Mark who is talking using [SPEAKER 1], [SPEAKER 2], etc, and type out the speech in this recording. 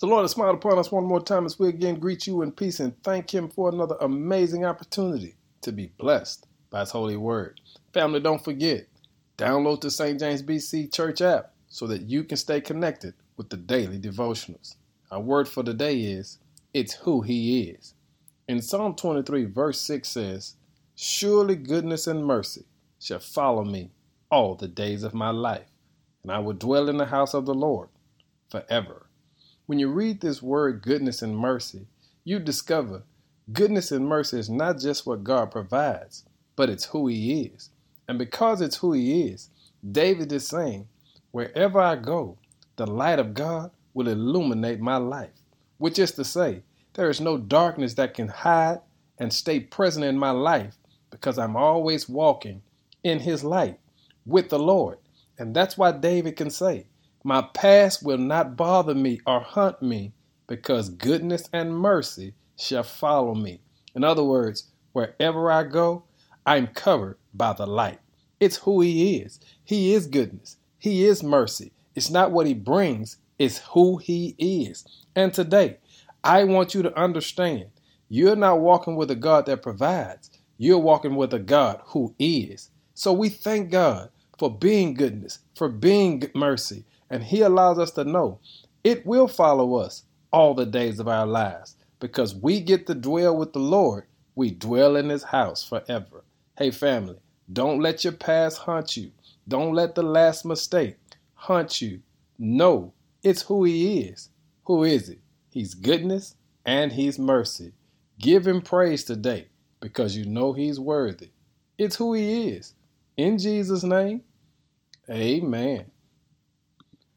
[SPEAKER 1] The Lord has smiled upon us one more time as we again greet you in peace and thank Him for another amazing opportunity to be blessed by His holy word. Family, don't forget, download the St. James BC Church app so that you can stay connected with the daily devotionals. Our word for today is it's who He is. In Psalm 23, verse 6 says, Surely goodness and mercy shall follow me all the days of my life, and I will dwell in the house of the Lord forever. When you read this word goodness and mercy, you discover goodness and mercy is not just what God provides, but it's who He is. And because it's who He is, David is saying, Wherever I go, the light of God will illuminate my life, which is to say, there is no darkness that can hide and stay present in my life because I'm always walking in His light with the Lord. And that's why David can say, my past will not bother me or hunt me because goodness and mercy shall follow me. In other words, wherever I go, I'm covered by the light. It's who He is. He is goodness. He is mercy. It's not what He brings, it's who He is. And today, I want you to understand you're not walking with a God that provides, you're walking with a God who is. So we thank God for being goodness, for being mercy, and He allows us to know it will follow us all the days of our lives because we get to dwell with the Lord. We dwell in His house forever. Hey, family, don't let your past haunt you. Don't let the last mistake haunt you. No, it's who He is. Who is it? He's goodness and He's mercy. Give Him praise today because you know He's worthy. It's who He is. In Jesus' name, amen.